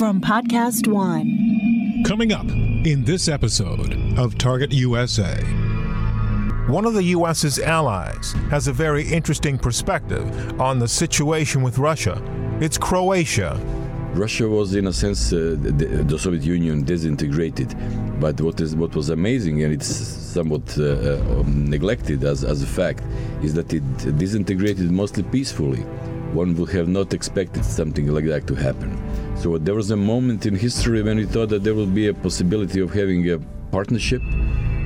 from Podcast One. Coming up in this episode of Target USA. One of the U.S.'s allies has a very interesting perspective on the situation with Russia. It's Croatia. Russia was, in a sense, uh, the, the, Soviet Union disintegrated. But what is what was amazing, and it's somewhat uh, uh, neglected as, as a fact, is that it disintegrated mostly peacefully. One would have not expected something like that to happen. So there was a moment in history when we thought that there would be a possibility of having a partnership,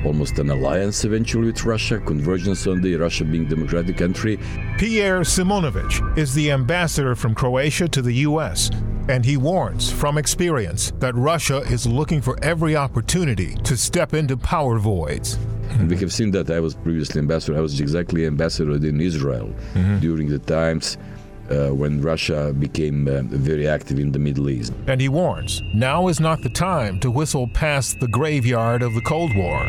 almost an alliance eventually with Russia, convergence on the Russia being democratic country. Pjer Simunovic is the ambassador from Croatia to the U.S. And he warns from experience that Russia is looking for every opportunity to step into power voids. And we have seen that I was previously ambassador. I was exactly ambassador in Israel mm-hmm. during the times uh, when Russia became uh, very active in the Middle East. And he warns now is not the time to whistle past the graveyard of the Cold War.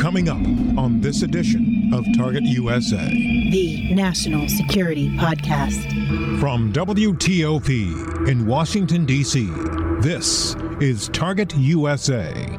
Coming up on this edition of Target USA, the National Security Podcast. From WTOP in Washington, D.C., this is Target USA.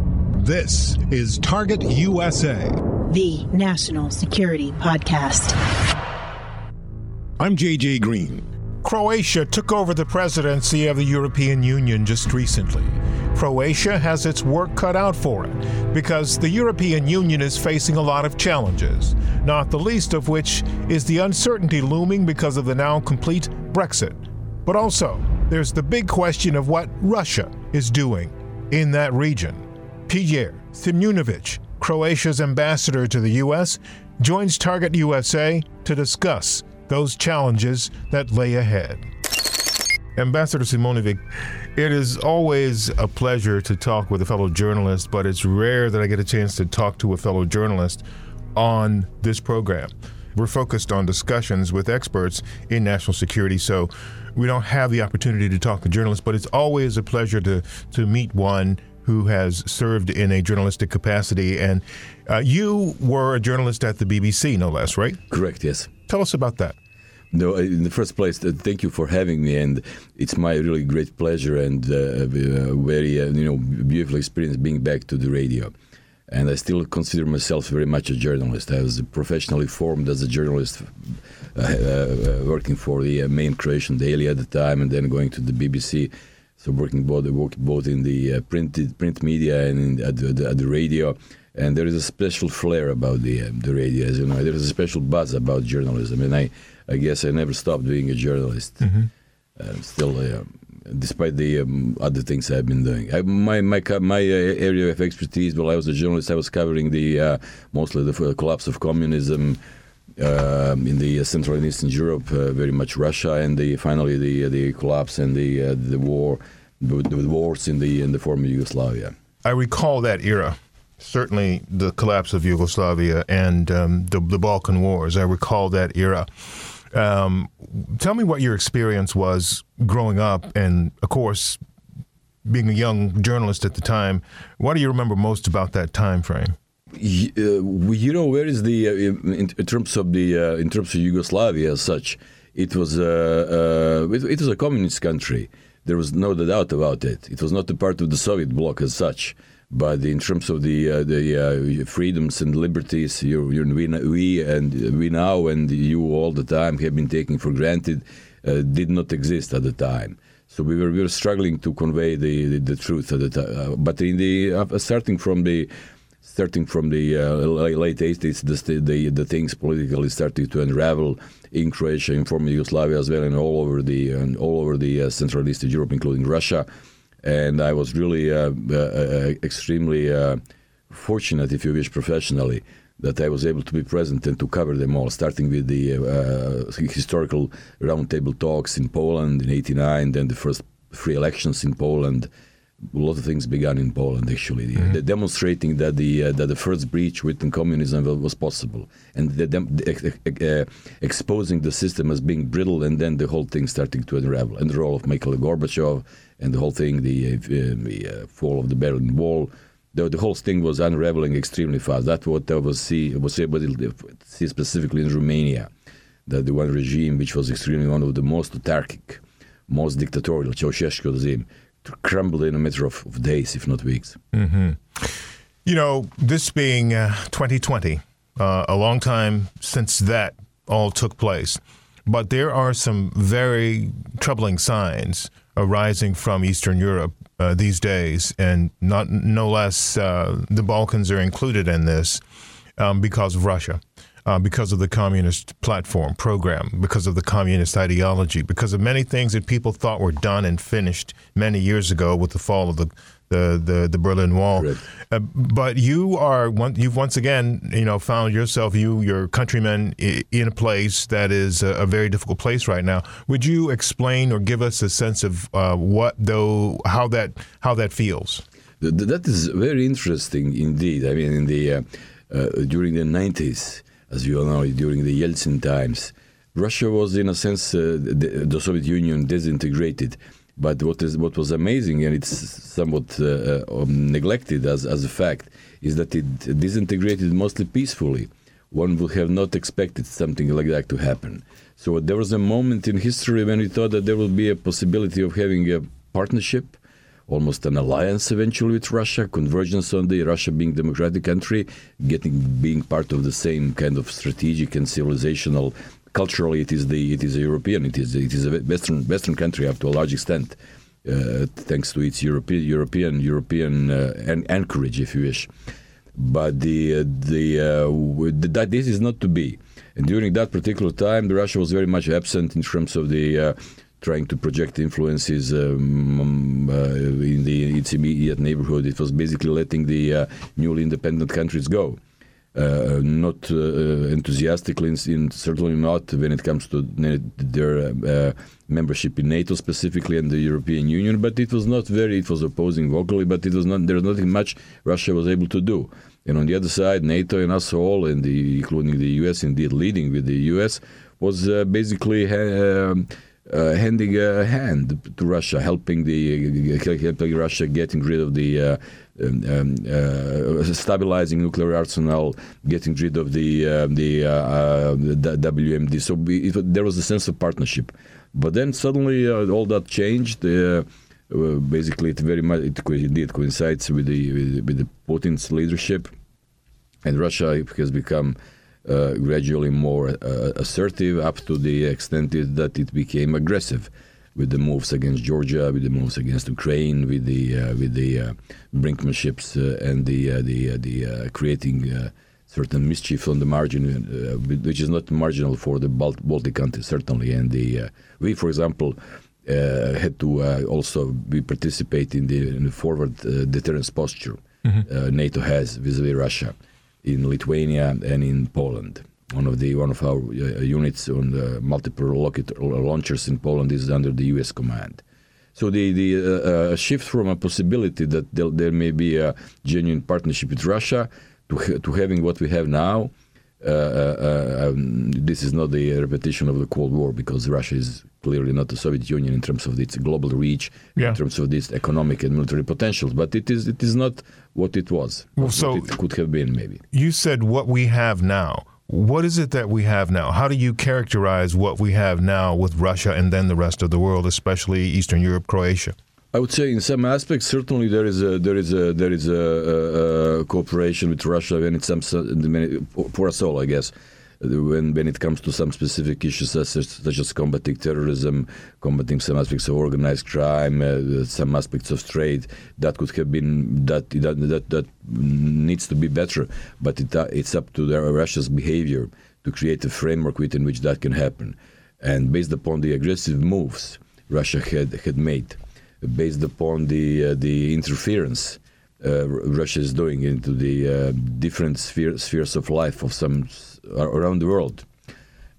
This is Target USA, the National Security Podcast. I'm JJ Green. Croatia took over the presidency of the European Union just recently. Croatia has its work cut out for it because the European Union is facing a lot of challenges, not the least of which is the uncertainty looming because of the now complete Brexit. But also, there's the big question of what Russia is doing in that region. Pjer Simunovic, Croatia's ambassador to the U.S., joins Target USA to discuss those challenges that lay ahead. Ambassador Simunovic, it is always a pleasure to talk with a fellow journalist, but it's rare that I get a chance to talk to a fellow journalist on this program. We're focused on discussions with experts in national security, so we don't have the opportunity to talk to journalists, but it's always a pleasure to, to meet one who has served in a journalistic capacity. And uh, you were a journalist at the BBC, no less, right? Correct, yes. Tell us about that. No, uh, in the first place, uh, thank you for having me, and it's my really great pleasure and uh, uh very uh, you know beautiful experience being back to the radio. And I still consider myself very much a journalist. I was professionally formed as a journalist, working for the main Croatian daily at the time, and then going to the BBC so working both working both in the uh, printed print media and in, at, the, at, the, radio. And there is a special flair about the uh, the radio, as you know. There is a special buzz about journalism, and I I guess I never stopped being a journalist. Mm-hmm. Uh, still, uh, despite the um, other things I've been doing. I, my my my uh, area of expertise, while I was a journalist, I was covering the uh, mostly the collapse of communism, in the Central and Eastern Europe, uh, very much Russia, and the finally the the collapse and the uh, the war, the, the, wars in the in the former Yugoslavia. I recall that era. Certainly, the collapse of Yugoslavia and um, the, the, Balkan Wars. I recall that era. Um, tell me what your experience was growing up, and of course, being a young journalist at the time. What do you remember most about that time frame? Uh, you know where is the uh, in, in, terms of the uh, in terms of Yugoslavia as such it was uh, uh, it, it, was a communist country. There was no doubt about it. It was not a part of the Soviet bloc as such but in terms of the uh, the freedoms and liberties you, you, we, we and we now and you all the time have been taking for granted did not exist at the time. So we were, we were struggling to convey the, the, the truth at the time but in the starting from the starting from the uh, late 80s, the, the, the things politically started to unravel in Croatia, in former Yugoslavia as well, and all over the and all over the uh, Central Eastern Europe, including Russia. And I was really uh, uh, uh extremely uh, fortunate, if you wish, professionally, that I was able to be present and to cover them all, starting with the historical roundtable talks in Poland in '89, then the first free elections in Poland a lot of things began in Poland actually, Mm-hmm. The- demonstrating that the uh, that the first breach within communism was possible, and the, the, uh, exposing the system as being brittle, and then the whole thing starting to unravel. And the role of Mikhail Gorbachev and the whole thing, the, uh, the uh, fall of the Berlin Wall, the, the whole thing was unraveling extremely fast. That's what I was see was able see specifically in Romania, that the one regime which was extremely one of the most autarchic, most dictatorial, Ceausescu regime, to crumble in a matter of, of days, if not weeks. You know, this being uh, 2020, uh, a long time since that all took place, but there are some very troubling signs arising from Eastern Europe uh, these days, and not no less uh, the Balkans are included in this um, because of Russia. Uh, because of the communist platform program, because of the communist ideology, because of many things that people thought were done and finished many years ago with the fall of the the the, the Berlin Wall. Uh, but you are one, you've once again, you know, found yourself, you, your countrymen, in a place that is a, a very difficult place right now. Would you explain or give us a sense of uh, what, though, how that how that feels? Th- th- That is very interesting indeed. I mean, in the uh, uh, during the 90s, as you all know, during the Yeltsin times, Russia was, in a sense, uh, the, the Soviet Union disintegrated. But what is what was amazing, and it's somewhat uh, uh, um, neglected as, as a fact, is that it disintegrated mostly peacefully. One would have not expected something like that to happen. So there was a moment in history when we thought that there would be a possibility of having a partnership almost an alliance eventually with Russia, convergence on the Russia being democratic country, getting being part of the same kind of strategic and civilizational. Culturally, it is the it is a European, it is it is a Western Western country up to a large extent, uh, thanks to its European European European uh, an- anchorage, if you wish. But the the uh, that this is not to be. And during that particular time, Russia was very much absent in terms of the uh, trying to project influences um, uh, in the its immediate neighborhood. It was basically letting the uh, newly independent countries go. Uh, not uh, enthusiastically, in, in, certainly not when it comes to their uh, membership in NATO specifically and the European Union. But it was not very. It was opposing vocally, but it was not. There was nothing much Russia was able to do. And on the other side, NATO and us all, and the, including the U.S., indeed leading with the U.S., was uh, basically. Um, uh, handing a hand to Russia, helping the helping Russia getting rid of the uh, um, um, uh, stabilizing nuclear arsenal, getting rid of the uh, the, uh, the WMD. So we, it, there was a sense of partnership, but then suddenly uh, all that changed. Uh, basically, it very much it indeed coincides with the with, with the Putin's leadership, and Russia has become uh, gradually more uh, assertive up to the extent that it became aggressive with the moves against Georgia, with the moves against Ukraine, with the uh, with the uh, brinkmanships and the the the creating certain mischief on the margin, which is not marginal for the Baltic countries certainly. And the we, for example. Uh, had to uh, also be participate in the, in the forward uh, deterrence posture mm-hmm. NATO has vis-a-vis Russia in Lithuania and in Poland. One of the one of our units on the multiple rocket launchers in Poland is under the U.S. command. So the the shift from a possibility that there, there, may be a genuine partnership with Russia to to having what we have now. Uh, uh, um, this is not the repetition of the Cold War because Russia is clearly not the Soviet Union in terms of its global reach, yeah. in terms of its economic and military potentials. But it is it is not what it was. Well, so it could have been maybe. You said what we have now. What is it that we have now? How do you characterize what we have now with Russia and then the rest of the world, especially Eastern Europe, Croatia? I would say, in some aspects, certainly there is a there is a there is a, a, a cooperation with Russia and it's some for us all, I guess. When when it comes to some specific issues such as, such as combating terrorism, combating some aspects of organized crime, uh, some aspects of trade, that could have been that that that, that needs to be better. But it, uh, it's up to the, Russia's behavior to create a framework within which that can happen, and based upon the aggressive moves Russia had had made based upon the uh, the interference uh, Russia is doing into the uh, different sphere, spheres of life of some around the world.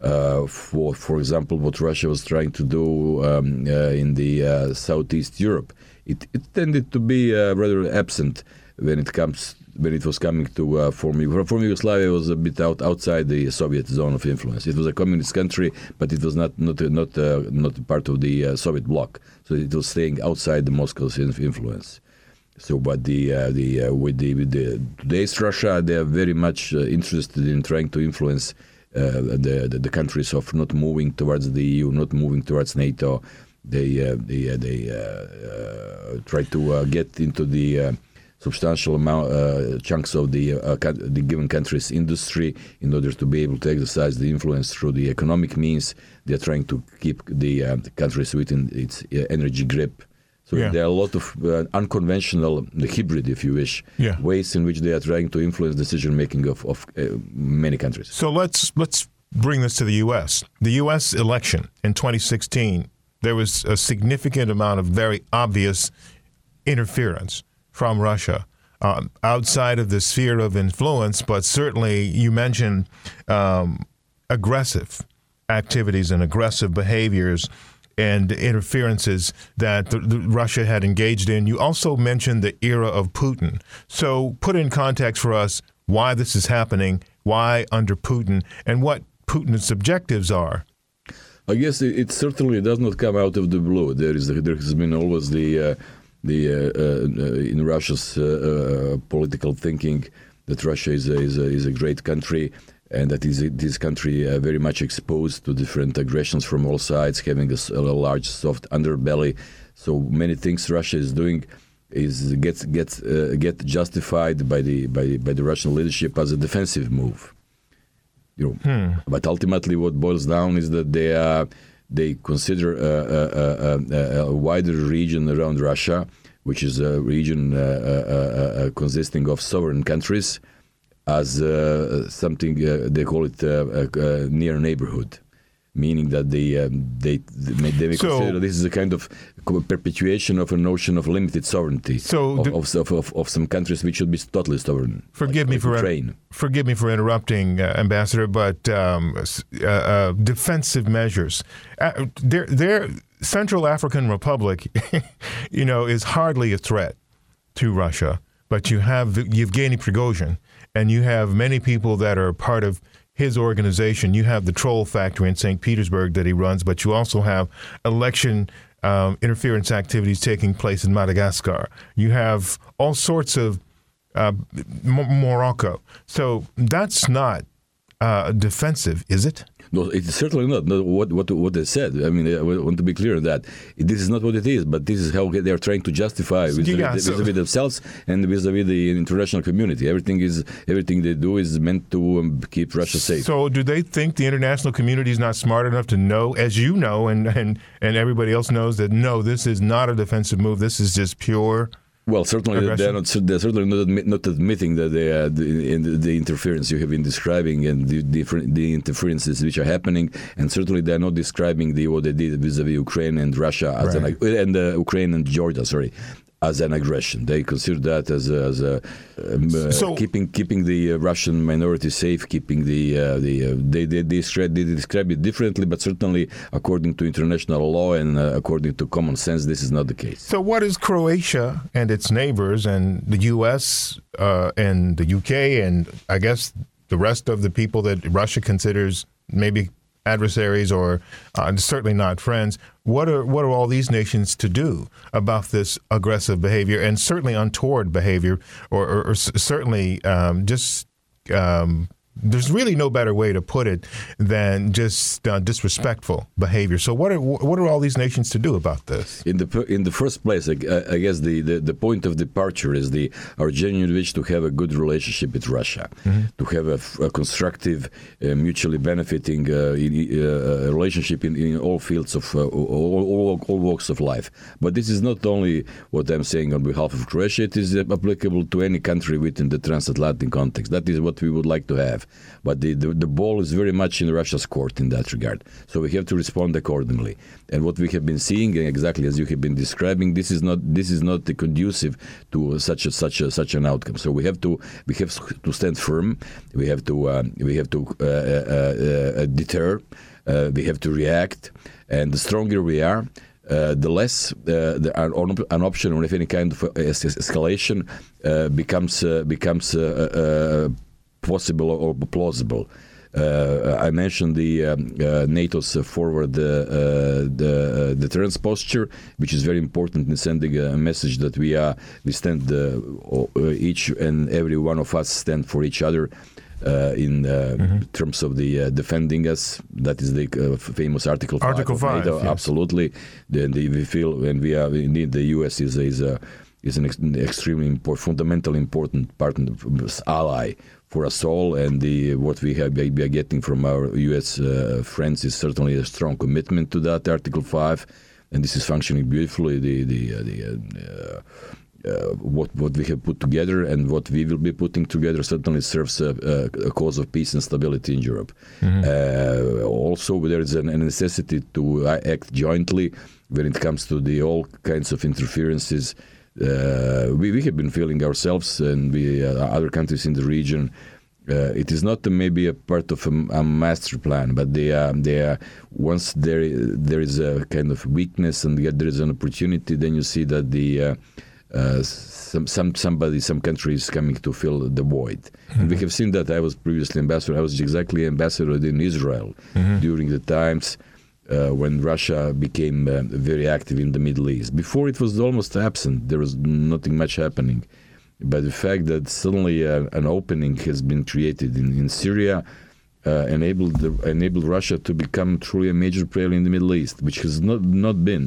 uh, for, for example, what Russia was trying to do um, uh, in the uh, Southeast Europe. It, it tended to be uh, rather absent when it comes when it was coming to uh, form, form Yugoslavia was a bit out outside the Soviet zone of influence. It was a communist country, but it was not not not uh, not part of the Soviet bloc. So it was staying outside the Moscow's influence. So, but the uh, the uh, with the with the today's Russia, they are very much uh, interested in trying to influence the, the, the countries of not moving towards the EU, not moving towards NATO. They they they try to get into the substantial amount uh, chunks of the uh, the given country's industry in order to be able to exercise the influence through the economic means. They are trying to keep the, uh, the countries within its energy grip. So yeah. there are a lot of uh, unconventional, the hybrid, if you wish, yeah. ways in which they are trying to influence decision making of, of uh, many countries. So let's let's bring this to the U.S. The U.S. election in 2016, there was a significant amount of very obvious interference from Russia. Uh, outside of the sphere of influence, but certainly you mentioned um, aggressive activities and aggressive behaviors and interferences that the, the Russia had engaged in. You also mentioned the era of Putin. So, put in context for us why this is happening, why under Putin, and what Putin's objectives are. I guess it, it certainly does not come out of the blue. There is there has been always the uh, the uh, uh, in Russia's uh, political thinking that Russia is a, is a, is a great country and that is this country uh, very much exposed to different aggressions from all sides, having a, a, large soft underbelly. So many things Russia is doing is gets gets uh, get justified by the by by the Russian leadership as a defensive move. You know, hmm. but ultimately, what boils down is that they are they consider a, a, a wider region around Russia, which is a region uh, uh, uh, consisting of sovereign countries as uh, something uh, they call it uh, a, near neighborhood, meaning that they um, they they may, so, consider this is a kind of perpetuation of a notion of limited sovereignty so of, of, of, of, some countries which should be totally sovereign. Forgive like, me like for Ukraine. forgive me for interrupting, uh, Ambassador, but um, uh, uh, defensive measures. their their Central African Republic, you know, is hardly a threat to Russia. But you have Yevgeny Prigozhin, and you have many people that are part of his organization. You have the troll factory in St. Petersburg that he runs, but you also have election um, interference activities taking place in Madagascar. You have all sorts of uh, Morocco. So that's not uh, defensive, is it? No, it's certainly not. not what, what what they said. I mean, I want to be clear on that. This is not what it is, but this is how they are trying to justify vis-a-vis, yeah, so. vis-a-vis themselves and vis-a-vis the international community. Everything is everything they do is meant to um, keep Russia safe. So, do they think the international community is not smart enough to know, as you know, and and and everybody else knows that no, this is not a defensive move. This is just pure well, certainly they're not. They're certainly not, not admitting that they are the, in the, the, interference you have been describing and the different the interferences which are happening, and certainly they're not describing the what they did vis-a-vis Ukraine and Russia as right. an, and uh, Ukraine and Georgia, sorry, as an aggression. They consider that as a, as a um, uh, so, keeping keeping the uh, Russian minority safe, keeping the uh, the uh, they, they, they, describe, they describe it differently, but certainly according to international law and uh, according to common sense, this is not the case. So, what is Croatia and its neighbors and the U.S. Uh, and the U.K. and I guess the rest of the people that Russia considers maybe adversaries or uh, certainly not friends. What are what are all these nations to do about this aggressive behavior and certainly untoward behavior, or, or, or certainly um, just um, there's really no better way to put it than just uh, disrespectful behavior. So what are what are all these nations to do about this? In the in the first place, I, I guess the, the, the, point of departure is the our genuine wish to have a good relationship with Russia, mm-hmm. to have a, a constructive, uh, mutually benefiting uh, in, uh, relationship in, in all fields of uh, all, all, all walks of life. But this is not only what I'm saying on behalf of Croatia; it is applicable to any country within the transatlantic context. That is what we would like to have have. But the, the, the ball is very much in Russia's court in that regard. So we have to respond accordingly. And what we have been seeing, exactly as you have been describing, this is not this is not conducive to such a, such a, such an outcome. So we have to we have to stand firm. We have to uh, we have to uh, uh, uh deter. Uh, we have to react. And the stronger we are, uh, the less uh, the, an, an, option or if any kind of escalation uh, becomes becomes possible or plausible. Uh, I mentioned the um, uh, NATO's forward uh, the deterrence posture, which is very important in sending a message that we are we stand each and every one of us stand for each other. Uh, in uh, mm-hmm. terms of the uh, defending us. That is the famous Article Five. Article Five, yes. absolutely. Then the, we feel, and we are indeed the U.S. is is a is an ex- extremely important, fundamental, important partner, ally for us all. And the, what we have getting from our U.S. Uh, friends is certainly a strong commitment to that Article Five, and this is functioning beautifully. The the, uh, the uh, uh, what what we have put together and what we will be putting together certainly serves a, a, a cause of peace and stability in Europe. Mm-hmm. Uh, also, there is a necessity to act jointly when it comes to the all kinds of interferences uh, we, we have been feeling ourselves and we uh, other countries in the region. Uh, it is not maybe a part of a, a master plan, but they are, they are, once there there is a kind of weakness and yet there is an opportunity, then you see that the uh, uh, some, some somebody some country is coming to fill the void. Mm-hmm. And we have seen that. I was previously ambassador. I was exactly ambassador in Israel mm-hmm. during the times uh, when Russia became uh, very active in the Middle East. Before it was almost absent, there was nothing much happening. But the fact that suddenly uh, an opening has been created in, in Syria uh, enabled the, enabled Russia to become truly a major player in the Middle East, which has not not been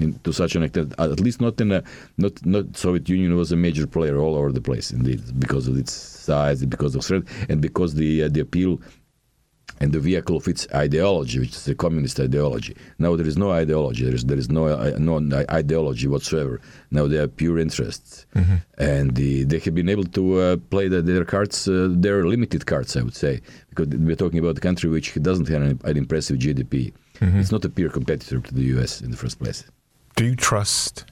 in, to such an extent. At least not in a not not Soviet Union was a major player all over the place, indeed, because of its size, because of strength, and because the uh, the appeal and the vehicle of its ideology, which is the communist ideology. Now there is no ideology. There is there is no uh, no ideology whatsoever. Now they are pure interests, mm-hmm. and the, they have been able to uh, play the, their cards, uh, their limited cards, I would say, because we're talking about a country which doesn't have an, an impressive GDP. Mm-hmm. It's not a peer competitor to the U.S. in the first place. Do you trust?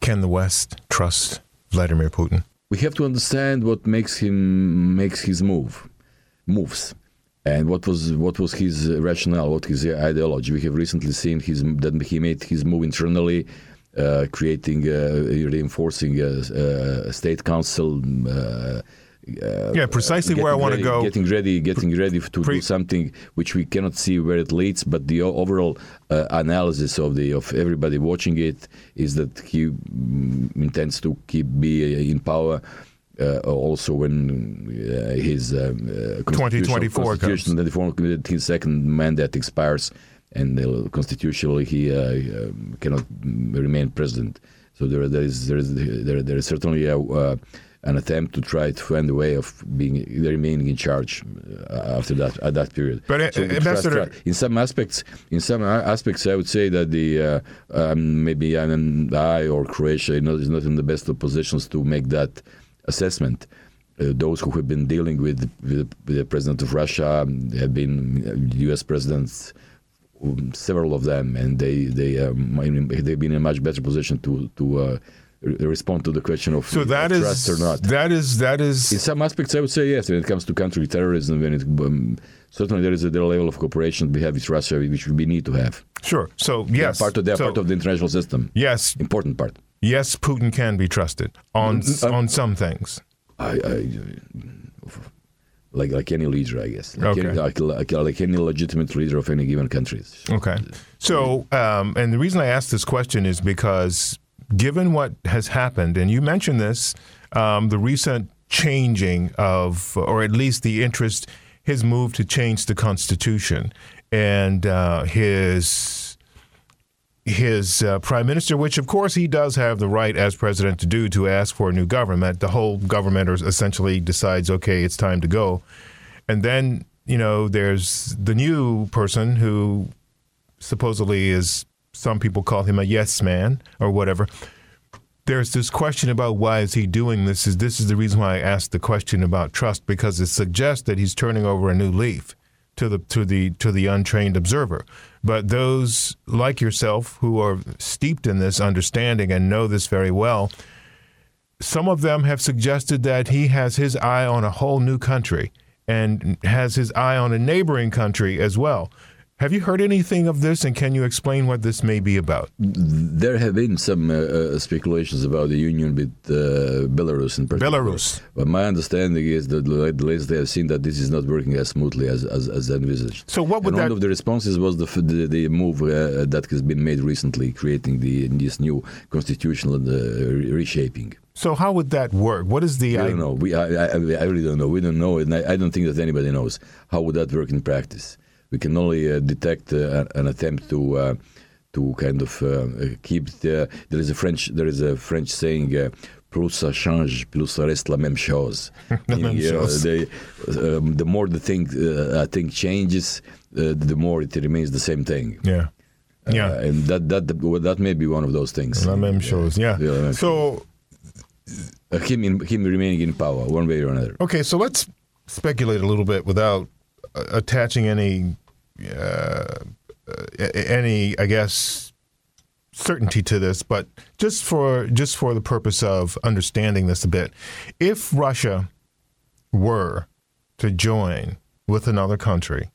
Can the West trust Vladimir Putin? We have to understand what makes him makes his move moves and what was what was his rationale, what his ideology? We have recently seen his that he made his move internally, uh, creating, uh, reinforcing a, a, state council. Uh, uh yeah, precisely where I want to go. Getting ready, getting ready to Pre- do something which we cannot see where it leads, but the overall uh, analysis of the of everybody watching it is that he mm, intends to keep be in power uh, also when uh, his um, uh, 2024 constitution, comes. his second mandate expires, and constitutionally he uh, um, cannot remain president. So there, there is there is there, there is certainly a, uh, an attempt to try to find a way of being remaining in charge uh, after that at that period. But so Ambassador, in some aspects, in some aspects, I would say that the um, maybe I or Croatia is not in the best of positions to make that assessment. Uh, those who have been dealing with, with, with, the president of Russia have been U.S. Uh, presidents, um, several of them, and they they um, they've been in a much better position to to uh, respond to the question of, so that of is, trust or not. That is that is in some aspects I would say yes. When it comes to country terrorism, when it um, certainly there is a level of cooperation we have with Russia which we need to have. Sure. So yes, they're part of they're so, part of the international system. Yes, important part yes, Putin can be trusted on uh, on some things. I, I, like like any leader, I guess. Like, okay. any, like, like, like, any legitimate leader of any given country. Okay. So, um, and the reason I ask this question is because given what has happened, and you mentioned this, um, the recent changing of, or at least the interest, his move to change the Constitution and uh, his his uh, prime minister, which of course he does have the right as president to do to ask for a new government. The whole government essentially decides, okay, it's time to go. And then, you know, there's the new person who supposedly is, some people call him a yes man or whatever. There's this question about why is he doing this? Is this is the reason why I asked the question about trust? Because it suggests that he's turning over a new leaf to the to the to the untrained observer. But those like yourself who are steeped in this understanding and know this very well some of them have suggested that he has his eye on a whole new country and has his eye on a neighboring country as well have you heard anything of this, and can you explain what this may be about? There have been some uh, uh, speculations about the union with uh, Belarus in particular. Belarus. But my understanding is that the latest they have seen that this is not working as smoothly as, as, as envisaged. So what would and that... one of the responses was the the, the move uh, that has been made recently, creating the this new constitutional uh, reshaping. So how would that work? What is the? I don't know. We I, I, I really don't know. We don't know, and I, I don't think that anybody knows how would that work in practice we can only uh, detect uh, an attempt to uh, to kind of keep the. There is a French there is a French saying. plus ça change, plus ça reste la même chose. la même you know, chose. they, um, the more the thing I think changes, the more it remains the same thing. Yeah. Yeah, uh, and that that that may be one of those things. La même chose, yeah. yeah so, uh, him in, him remaining in power, one way or another. Okay, so let's speculate a little bit without uh, attaching any uh, any, I guess, certainty to this, but just for just for the purpose of understanding this a bit, if Russia were to join with another country,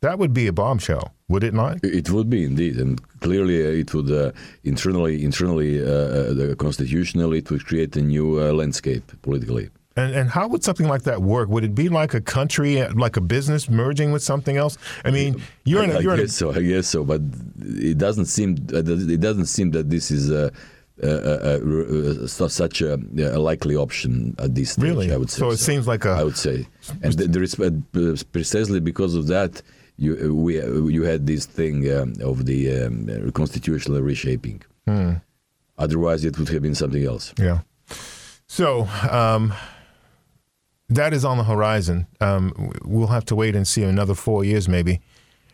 that would be a bombshell, would it not? It would be indeed, and clearly uh, it would uh, internally, internally, uh, uh constitutionally, it would create a new uh, landscape politically. And, and how would something like that work? Would it be like a country, like a business merging with something else? I mean, you're in a. You're I guess in a, so. I guess so. But it doesn't seem. It doesn't seem that this is a, a, such a, likely option at this stage. Really? I would say. So it seems like a. I would say, and there is uh, precisely because of that. You we you had this thing um, of the um, constitutional reshaping. Hmm. Otherwise, it would have been something else. Yeah. So. Um, that is on the horizon. Um, we'll have to wait and see another four years, maybe,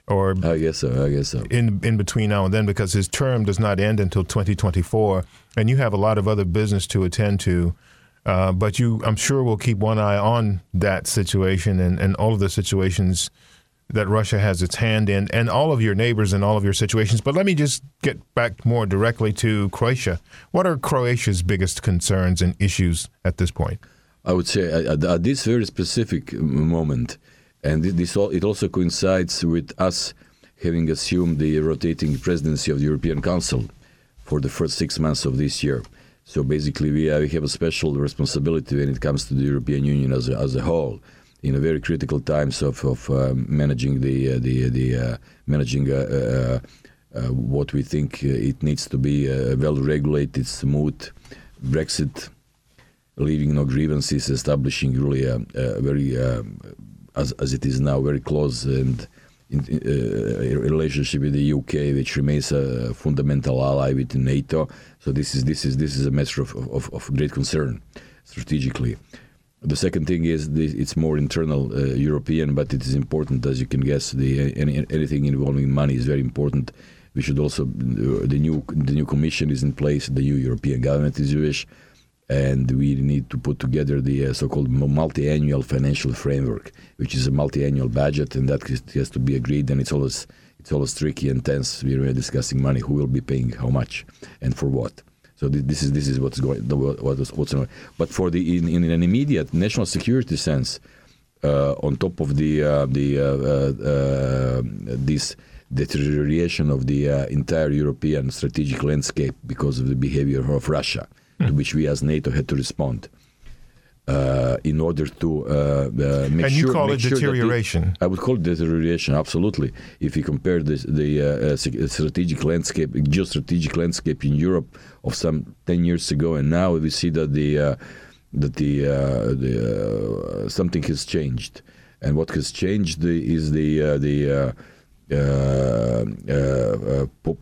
or I guess so. I guess so. In in between now and then, because his term does not end until 2024, and you have a lot of other business to attend to. Uh, but you, I'm sure, will keep one eye on that situation and, and all of the situations that Russia has its hand in, and all of your neighbors and all of your situations. But let me just get back more directly to Croatia. What are Croatia's biggest concerns and issues at this point? I would say at, at this very specific moment, and this all, it also coincides with us having assumed the rotating presidency of the European Council for the first six months of this year. So basically, we, uh, we have a special responsibility when it comes to the European Union as a, as a whole, in a very critical times of, of uh, managing the uh, the the uh, managing uh, uh, what we think it needs to be a well regulated, smooth Brexit leaving no grievances, establishing really a, a very, uh, as, as it is now, very close and in, uh, relationship with the UK, which remains a fundamental ally with NATO. So this is this is this is a matter of, of, of great concern strategically. The second thing is it's more internal uh, European, but it is important, as you can guess. The any, anything involving money is very important. We should also the new the new commission is in place. The new European government is Jewish and we need to put together the uh, so-called multi-annual financial framework, which is a multi-annual budget, and that has to be agreed. And it's always it's always tricky and tense. We're discussing money, who will be paying how much, and for what. So this is this is what's going what is, what's going. But for the in, in an immediate national security sense, uh, on top of the uh, the uh, uh, uh, this deterioration of the entire European strategic landscape because of the behavior of Russia. To which we as NATO had to respond. Uh, in order to uh, uh, make and sure. you call it sure deterioration. I would call it deterioration, absolutely. If you compare this, the uh, uh, strategic landscape, geostrategic landscape in Europe of some ten years ago, and now we see that the uh, that the, the something has changed, and what has changed is the the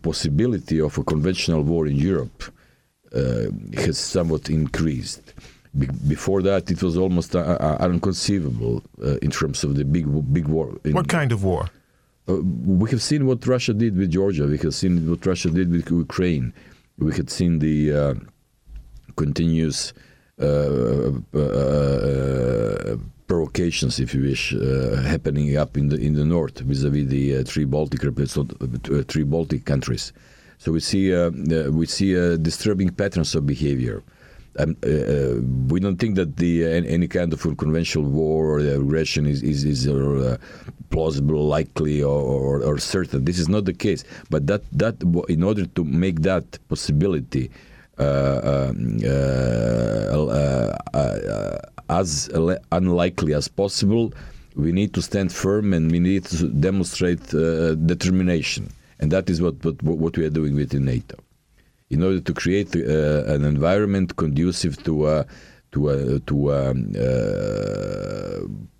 possibility of a conventional war in Europe uh, has somewhat increased. Be- before that, it was almost uh, uh, unconceivable in terms of the big big war. What kind of war? we have seen what Russia did with Georgia. We have seen what Russia did with Ukraine. We had seen the continuous uh, uh, provocations, if you wish, uh, happening up in the in the north vis-a-vis the uh, three Baltic uh, three Baltic countries. So we see uh, we see disturbing patterns of behavior. Um, we don't think that the any kind of unconventional war or aggression is is, is plausible, likely, or, or, or certain. This is not the case. But that that in order to make that possibility uh, um, uh, uh, as unlikely as possible, we need to stand firm and we need to demonstrate determination. And that is what, what, what we are doing within NATO. In order to create an environment conducive to to to um,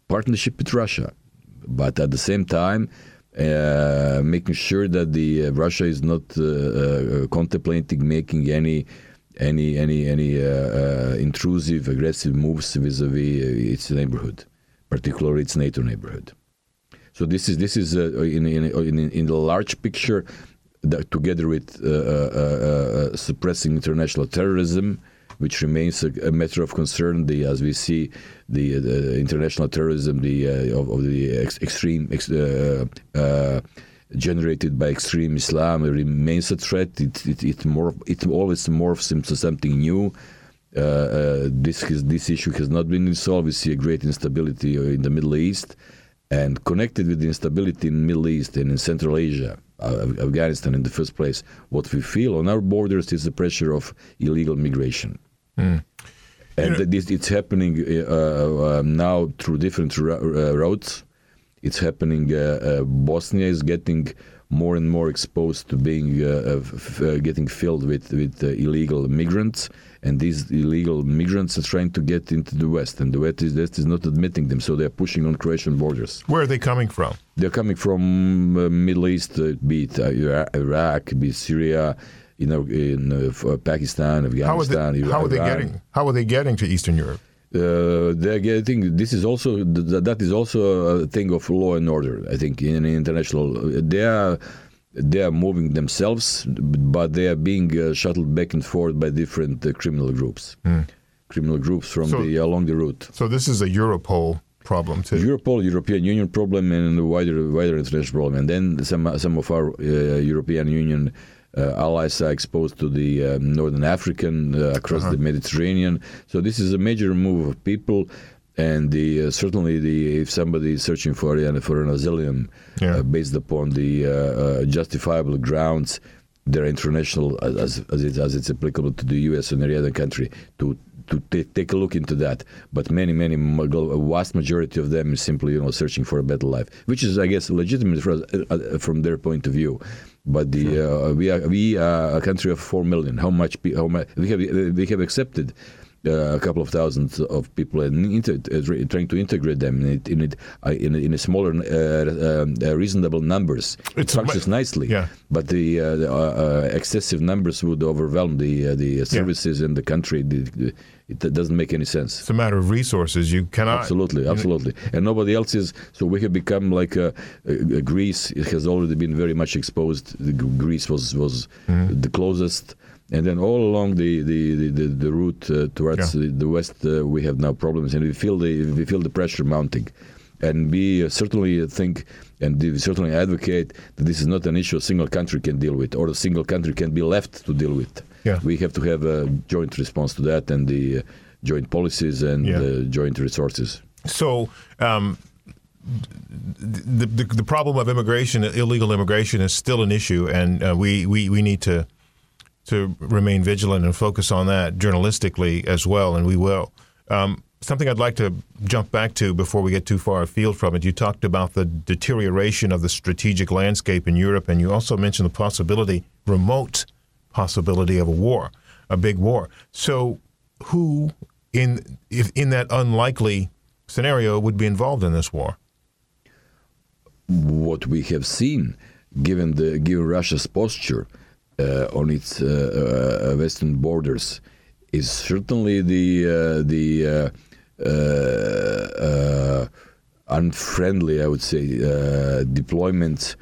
partnership with Russia, but at the same time, uh, making sure that the uh, Russia is not uh, contemplating making any any any any uh, uh, intrusive, aggressive moves vis-a-vis uh, its neighborhood, particularly its NATO neighborhood. So this is this is in, in, in in the large picture, that together with suppressing international terrorism, which remains a, a, matter of concern. The, as we see, the, the international terrorism, the uh, of, of, the ex extreme ex, uh, uh, generated by extreme Islam remains a threat. It it it, morph, it always morphs into something new. Uh, uh, this this issue has not been resolved. We see a great instability in the Middle East, and connected with the instability in the Middle East and in Central Asia, uh, Afghanistan in the first place, what we feel on our borders is the pressure of illegal migration. Mm. And you know, this, it's happening uh, uh, now through different uh, roads it's happening. Uh, uh, Bosnia is getting more and more exposed to being uh, getting filled with with illegal migrants, and these illegal migrants are trying to get into the West, and the West is, West is not admitting them, so they're pushing on Croatian borders. Where are they coming from? They're coming from uh, Middle East, uh, be it uh, Iraq, be it Syria, you know, in Pakistan, Afghanistan. How are they, how are they getting? How are they getting to Eastern Europe? Uh, I think this is also that is also a thing of law and order. I think in international they are they are moving themselves, but they are being uh, shuttled back and forth by different uh, criminal groups, mm. criminal groups from so, the along the route. So this is a Europol problem too. Europol, European Union problem, and a wider wider international problem. And then some some of our uh, European Union uh, allies are exposed to the um, northern African uh, across uh-huh. the Mediterranean. So this is a major move of people, and the uh, certainly the if somebody is searching for uh, for an asylum yeah. uh, based upon the uh, uh, justifiable grounds, they're international as as, it, as it's applicable to the U.S. and any other country to to t- take a look into that. But many, many, a vast majority of them is simply, you know, searching for a better life, which is, I guess, legitimate for, uh, from their point of view. But the sure. uh, we are we are a country of four million. How much? How much we have we have accepted uh, a couple of thousands of people and inter- uh, trying to integrate them in it, in, it, uh, in, in, a smaller, uh, um, uh, reasonable numbers. It functions nicely, yeah. but the, uh, the excessive numbers would overwhelm the the services yeah. in the country. The, it doesn't make any sense. It's a matter of resources. You cannot. Absolutely, absolutely. And nobody else is. So we have become like a, a, a Greece. It has already been very much exposed. The Greece was was mm-hmm. the closest. And then all along the the, the, the route uh, towards yeah. the, the, west, uh, we have now problems, and we feel the we feel the pressure mounting, and we uh, certainly think and we certainly advocate that this is not an issue a single country can deal with, or a single country can be left to deal with. Yeah. We have to have a joint response to that and the uh, joint policies and yeah. uh, joint resources. So, um, the, the, the problem of immigration, illegal immigration, is still an issue, and uh, we, we we need to to remain vigilant and focus on that journalistically as well, and we will. Um, something I'd like to jump back to before we get too far afield from it. You talked about the deterioration of the strategic landscape in Europe, and you also mentioned the possibility, remote possibility of a war, a big war. So, who in if in that unlikely scenario would be involved in this war? What we have seen, given the given Russia's posture on its uh, uh, western borders, is certainly the uh, the uh, uh, unfriendly, I would say, deployment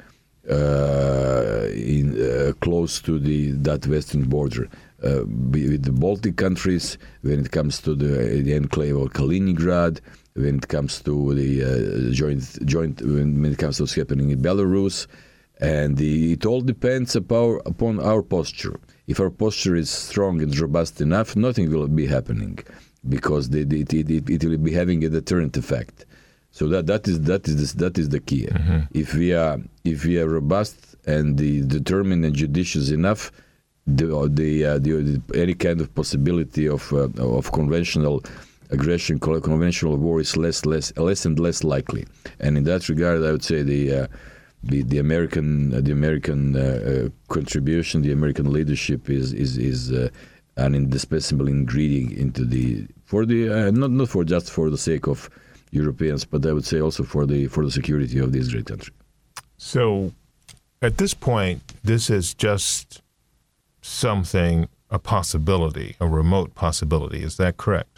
uh, in uh, close to the that western border. uh, with the Baltic countries, when it comes to the, the enclave of Kaliningrad, when it comes to the uh, joint joint when it comes to what's happening in Belarus, and the, it all depends upon, upon our posture. If our posture is strong and robust enough, nothing will be happening because it, it, it, it will be having a deterrent effect. So that that is that is the, that is the key. Mm-hmm. If we are if we are robust and the determined and judicious enough, the the, uh, the, the any kind of possibility of uh, of conventional aggression, conventional war is less less less and less likely. And in that regard, I would say the uh, the, the American uh, the American uh, uh, contribution, the American leadership is is is an indispensable ingredient into the for the not not for just for the sake of Europeans, but I would say also for the for the security of this great country. So, at this point, this is just something a possibility, a remote possibility. Is that correct?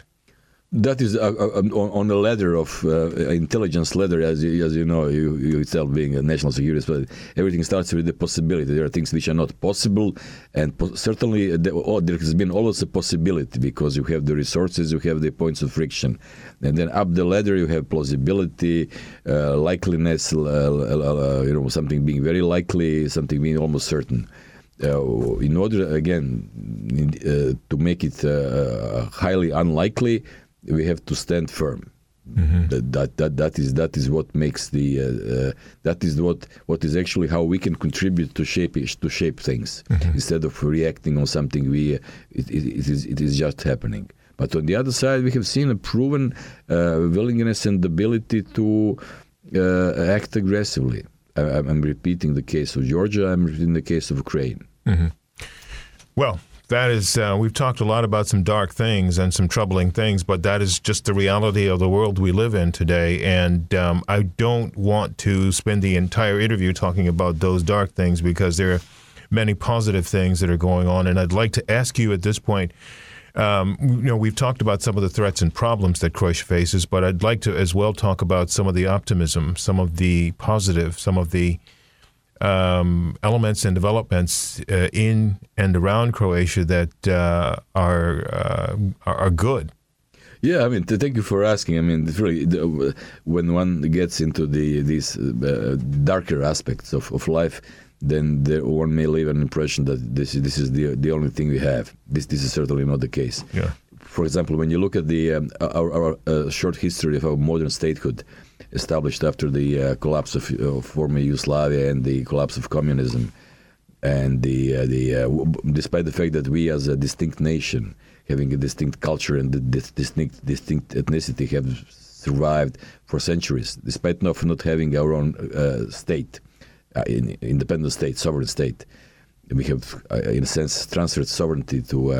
That is uh, uh, um, on, a ladder of uh, intelligence ladder, as you, as you know, you, you yourself being a national security, but everything starts with the possibility. There are things which are not possible, and po- certainly the, oh, there has been always a possibility because you have the resources, you have the points of friction, and then up the ladder you have plausibility, uh, likeliness, uh, uh, you know, something being very likely, something being almost certain. in order again to make it highly unlikely we have to stand firm. Mm-hmm. That, that that that is that is what makes the uh, uh, that is what what is actually how we can contribute to shape to shape things mm-hmm. instead of reacting on something we uh, it, it, it is it is just happening. But on the other side, we have seen a proven uh, willingness and ability to uh, act aggressively. I, am repeating the case of Georgia. I'm repeating the case of Ukraine. Mm-hmm. Well, that is, uh, we've talked a lot about some dark things and some troubling things, but that is just the reality of the world we live in today. And um, I don't want to spend the entire interview talking about those dark things because there are many positive things that are going on. And I'd like to ask you at this point. Um, you know, we've talked about some of the threats and problems that Croatia faces, but I'd like to as well talk about some of the optimism, some of the positive, some of the um, elements and developments uh, in and around Croatia that uh, are, uh, are good. Yeah, I mean, thank you for asking. I mean, really, the, when one gets into the these uh, darker aspects of, of life, then there, one may leave an impression that this this is the the only thing we have. This this is certainly not the case. Yeah. For example, when you look at the um, our, our uh, short history of our modern statehood, established after the uh, collapse of uh, former Yugoslavia and the collapse of communism. And the uh, the uh, despite the fact that we as a distinct nation, having a distinct culture and distinct distinct ethnicity, have survived for centuries, despite not not having our own uh, state, uh, in, independent state, sovereign state, we have, in a sense, transferred sovereignty to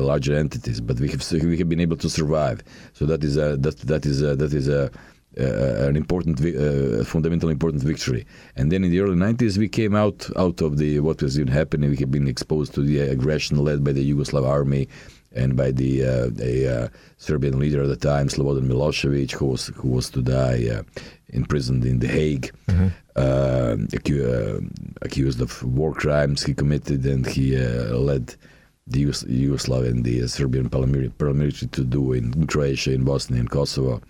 larger entities, but we have we have been able to survive. So that is a that that is a, that is a uh, an important, uh, fundamental important victory. And then in the early 90s, we came out out of the what was been happening. We had been exposed to the aggression led by the Yugoslav army and by the, uh, the uh, Serbian leader at the time, Slobodan Milosevic, who was who was to die uh, imprisoned in The Hague, mm-hmm. Uh, acu- accused of war crimes he committed, and he led the Yugoslav and the Serbian paramilitary to do in Croatia, in Bosnia, in Kosovo.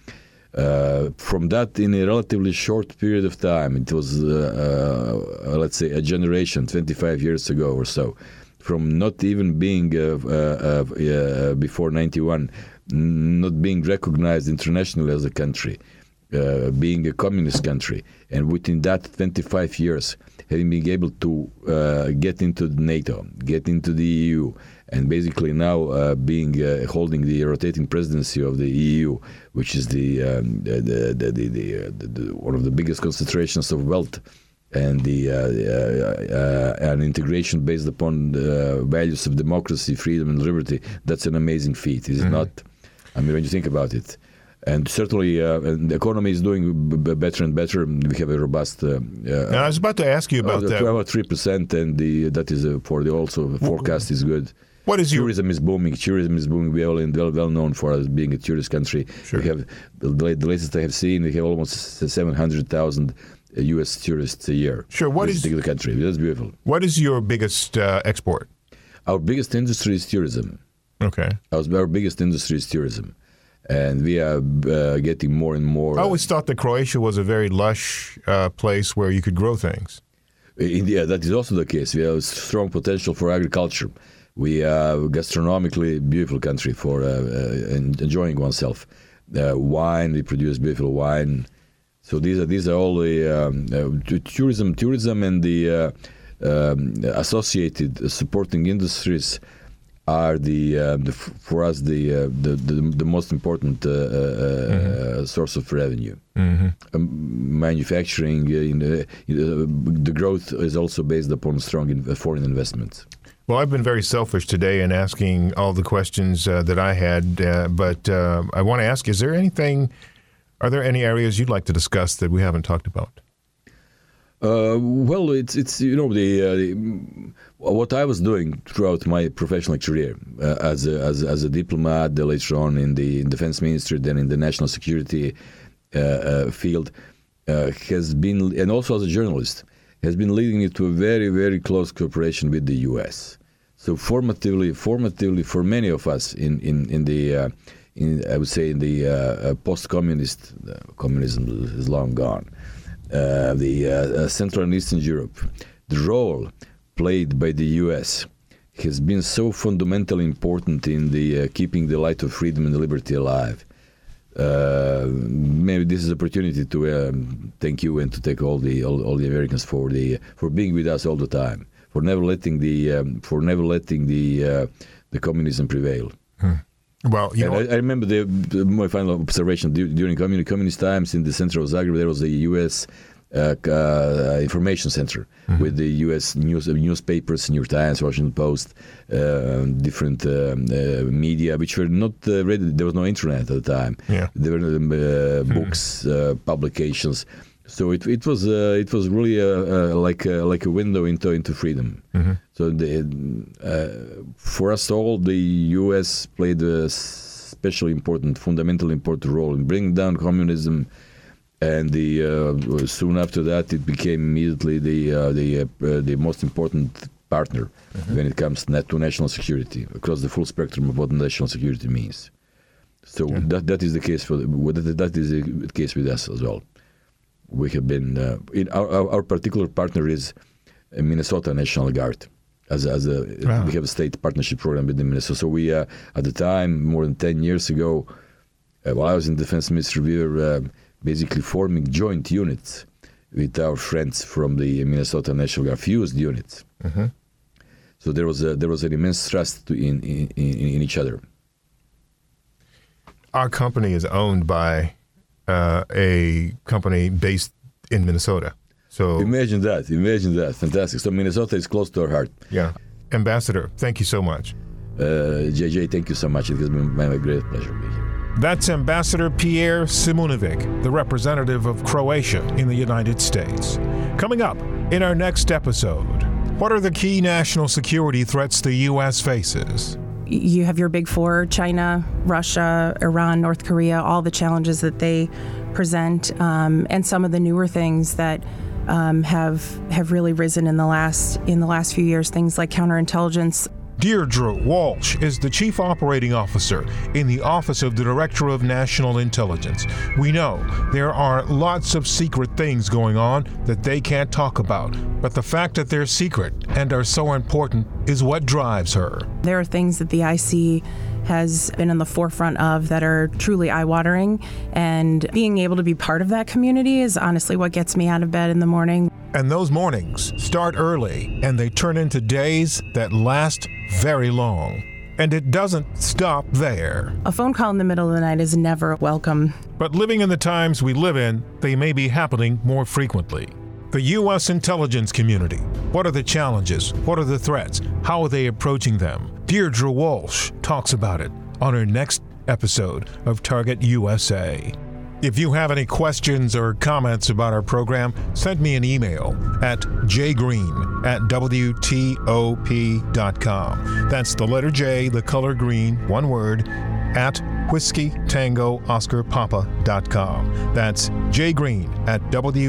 Uh, from that, in a relatively short period of time, it was, uh, uh, let's say, a generation, 25 years ago or so, from not even being uh, before 91, not being recognized internationally as a country, being a communist country, and within that 25 years, having been able to get into NATO, get into the EU, and basically now uh, being uh, holding the rotating presidency of the EU, which is the um, the, the, the, the, one of the biggest concentrations of wealth and the uh, uh, uh, an integration based upon the values of democracy, freedom, and liberty. That's an amazing feat, is mm-hmm. it not? I mean, when you think about it. And certainly, uh, the economy is doing b- better and better. We have a robust. Uh, I was about to ask you about that. About three percent, and the that is for the also forecast is good. What is tourism your... is booming. Tourism is booming. We are well, well known for us being a tourist country. Sure. We have the, the latest I have seen. We have almost seven hundred thousand U.S. tourists a year. Sure. What is the country? That's beautiful. What is your biggest uh, export? Our biggest industry is tourism. Okay. Our, our biggest industry is tourism, and we are uh, getting more and more. I always thought that Croatia was a very lush uh, place where you could grow things. India, that is also the case. We have strong potential for agriculture. We are gastronomically beautiful country for uh, uh, enjoying oneself. Uh, wine, we produce beautiful wine. So these are these are all the um, uh, tourism, tourism, and the uh, um, associated supporting industries are the, uh, the for us the, uh, the, the the most important uh, mm-hmm. source of revenue. Mm-hmm. Um, manufacturing, in, the growth is also based upon strong in, foreign investments. Well, I've been very selfish today in asking all the questions uh, that I had, uh, but uh, I want to ask: Is there anything? Are there any areas you'd like to discuss that we haven't talked about? Uh, well, it's it's you know the, uh, the, what I was doing throughout my professional career uh, as a, as as a diplomat, later on in the defense ministry, then in the national security field, has been, and also as a journalist, has been leading me to a very very close cooperation with the U.S. So formatively, formatively for many of us in in in the in, I would say in the post-communist communism is long gone uh, the uh, uh, Central and Eastern Europe, the role played by the U.S. has been so fundamentally important in the uh, keeping the light of freedom and liberty alive. Uh, maybe this is opportunity to um, thank you and to thank all the all, all, the Americans for the for being with us all the time, for never letting the um, for never letting the uh, the communism prevail. Hmm. Well, you know, I, I, remember the, the, my final observation during communist, communist times in the center of Zagreb. There was a U.S. Uh, uh, information center mm-hmm. with the U.S. news newspapers, New York Times, Washington Post, uh, different um, uh, media, which were not uh, ready. There was no internet at the time. Yeah. There were um, mm-hmm. books, publications. So it, it was it was really like like a window into into freedom. Mm-hmm. So the, for us all, the U.S. played a especially important, fundamentally important role in bringing down communism and the uh, soon after that it became immediately the uh, the uh, the most important partner mm-hmm. when it comes to national security across the full spectrum of what national security means. So mm-hmm. that that is the case for the, that is the case with us as well. We have been uh, in our, our, our particular partner is Minnesota National Guard. As, as a wow. we have a state partnership program with the Minnesota. So we uh, at the time more than ten years ago, uh, while I was in defense ministry, we were basically forming joint units with our friends from the Minnesota National Guard, fused units. Mm-hmm. So there was a, there was an immense trust in, in, in each other. Our company is owned by uh, a company based in Minnesota. So imagine that. Imagine that. Fantastic. So Minnesota is close to our heart. Yeah. Ambassador, thank you so much. Uh, JJ, thank you so much. It has been my great pleasure being here. That's Ambassador Pjer Simunovic, the representative of Croatia in the United States. Coming up in our next episode, what are the key national security threats the U.S. faces? You have your big four China, Russia, Iran, North Korea, all the challenges that they present, um, and some of the newer things that. Um, have have really risen in the last in the last few years. Things like counterintelligence, Deirdre Walsh is the Chief Operating Officer in the Office of the Director of National Intelligence. We know there are lots of secret things going on that they can't talk about, but the fact that they're secret and are so important is what drives her. There are things that the IC has been in the forefront of that are truly eye watering. And being able to be part of that community is honestly what gets me out of bed in the morning. And those mornings start early and they turn into days that last very long. And it doesn't stop there. A phone call in the middle of the night is never welcome. But living in the times we live in, they may be happening more frequently. The U.S. intelligence community. What are the challenges? What are the threats? How are they approaching them? Deirdre Walsh talks about it on her next episode of Target USA. If you have any questions or comments about our program, send me an email at jgreen at WTOP.com. That's the letter J, the color green, one word, at whiskey tango oscar papa.com. That's jgreen at WTOP.com.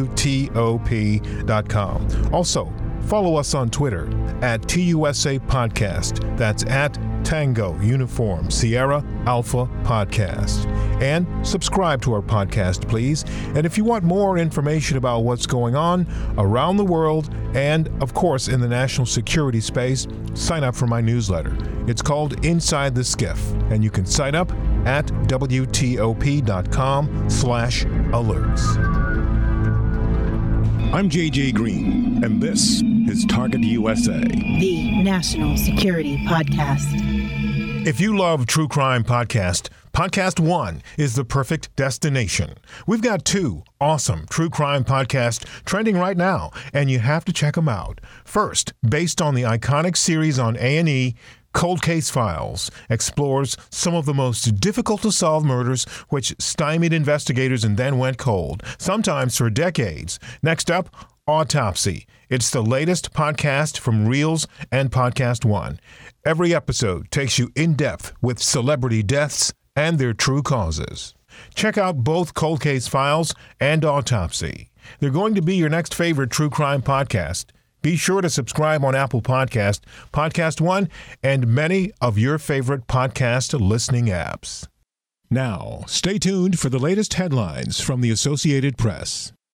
Also, Follow us on Twitter at TUSA Podcast. That's at Tango Uniform Sierra Alpha Podcast. And subscribe to our podcast, please. And if you want more information about what's going on around the world and, of course, in the national security space, sign up for my newsletter. It's called Inside the SCIF, and you can sign up at WTOP.com slash alerts. I'm JJ Green, and this is Target USA, the national security podcast. If you love true crime podcast, Podcast One is the perfect destination. We've got two awesome true crime podcasts trending right now, and you have to check them out. First, based on the iconic series on A&E, Cold Case Files explores some of the most difficult to solve murders which stymied investigators and then went cold, sometimes for decades. Next up, Autopsy. It's the latest podcast from Reelz and Podcast One. Every episode takes you in depth with celebrity deaths and their true causes. Check out both Cold Case Files and Autopsy. They're going to be your next favorite true crime podcast. Be sure to subscribe on Apple Podcast, Podcast One, and many of your favorite podcast listening apps. Now, stay tuned for the latest headlines from the Associated Press.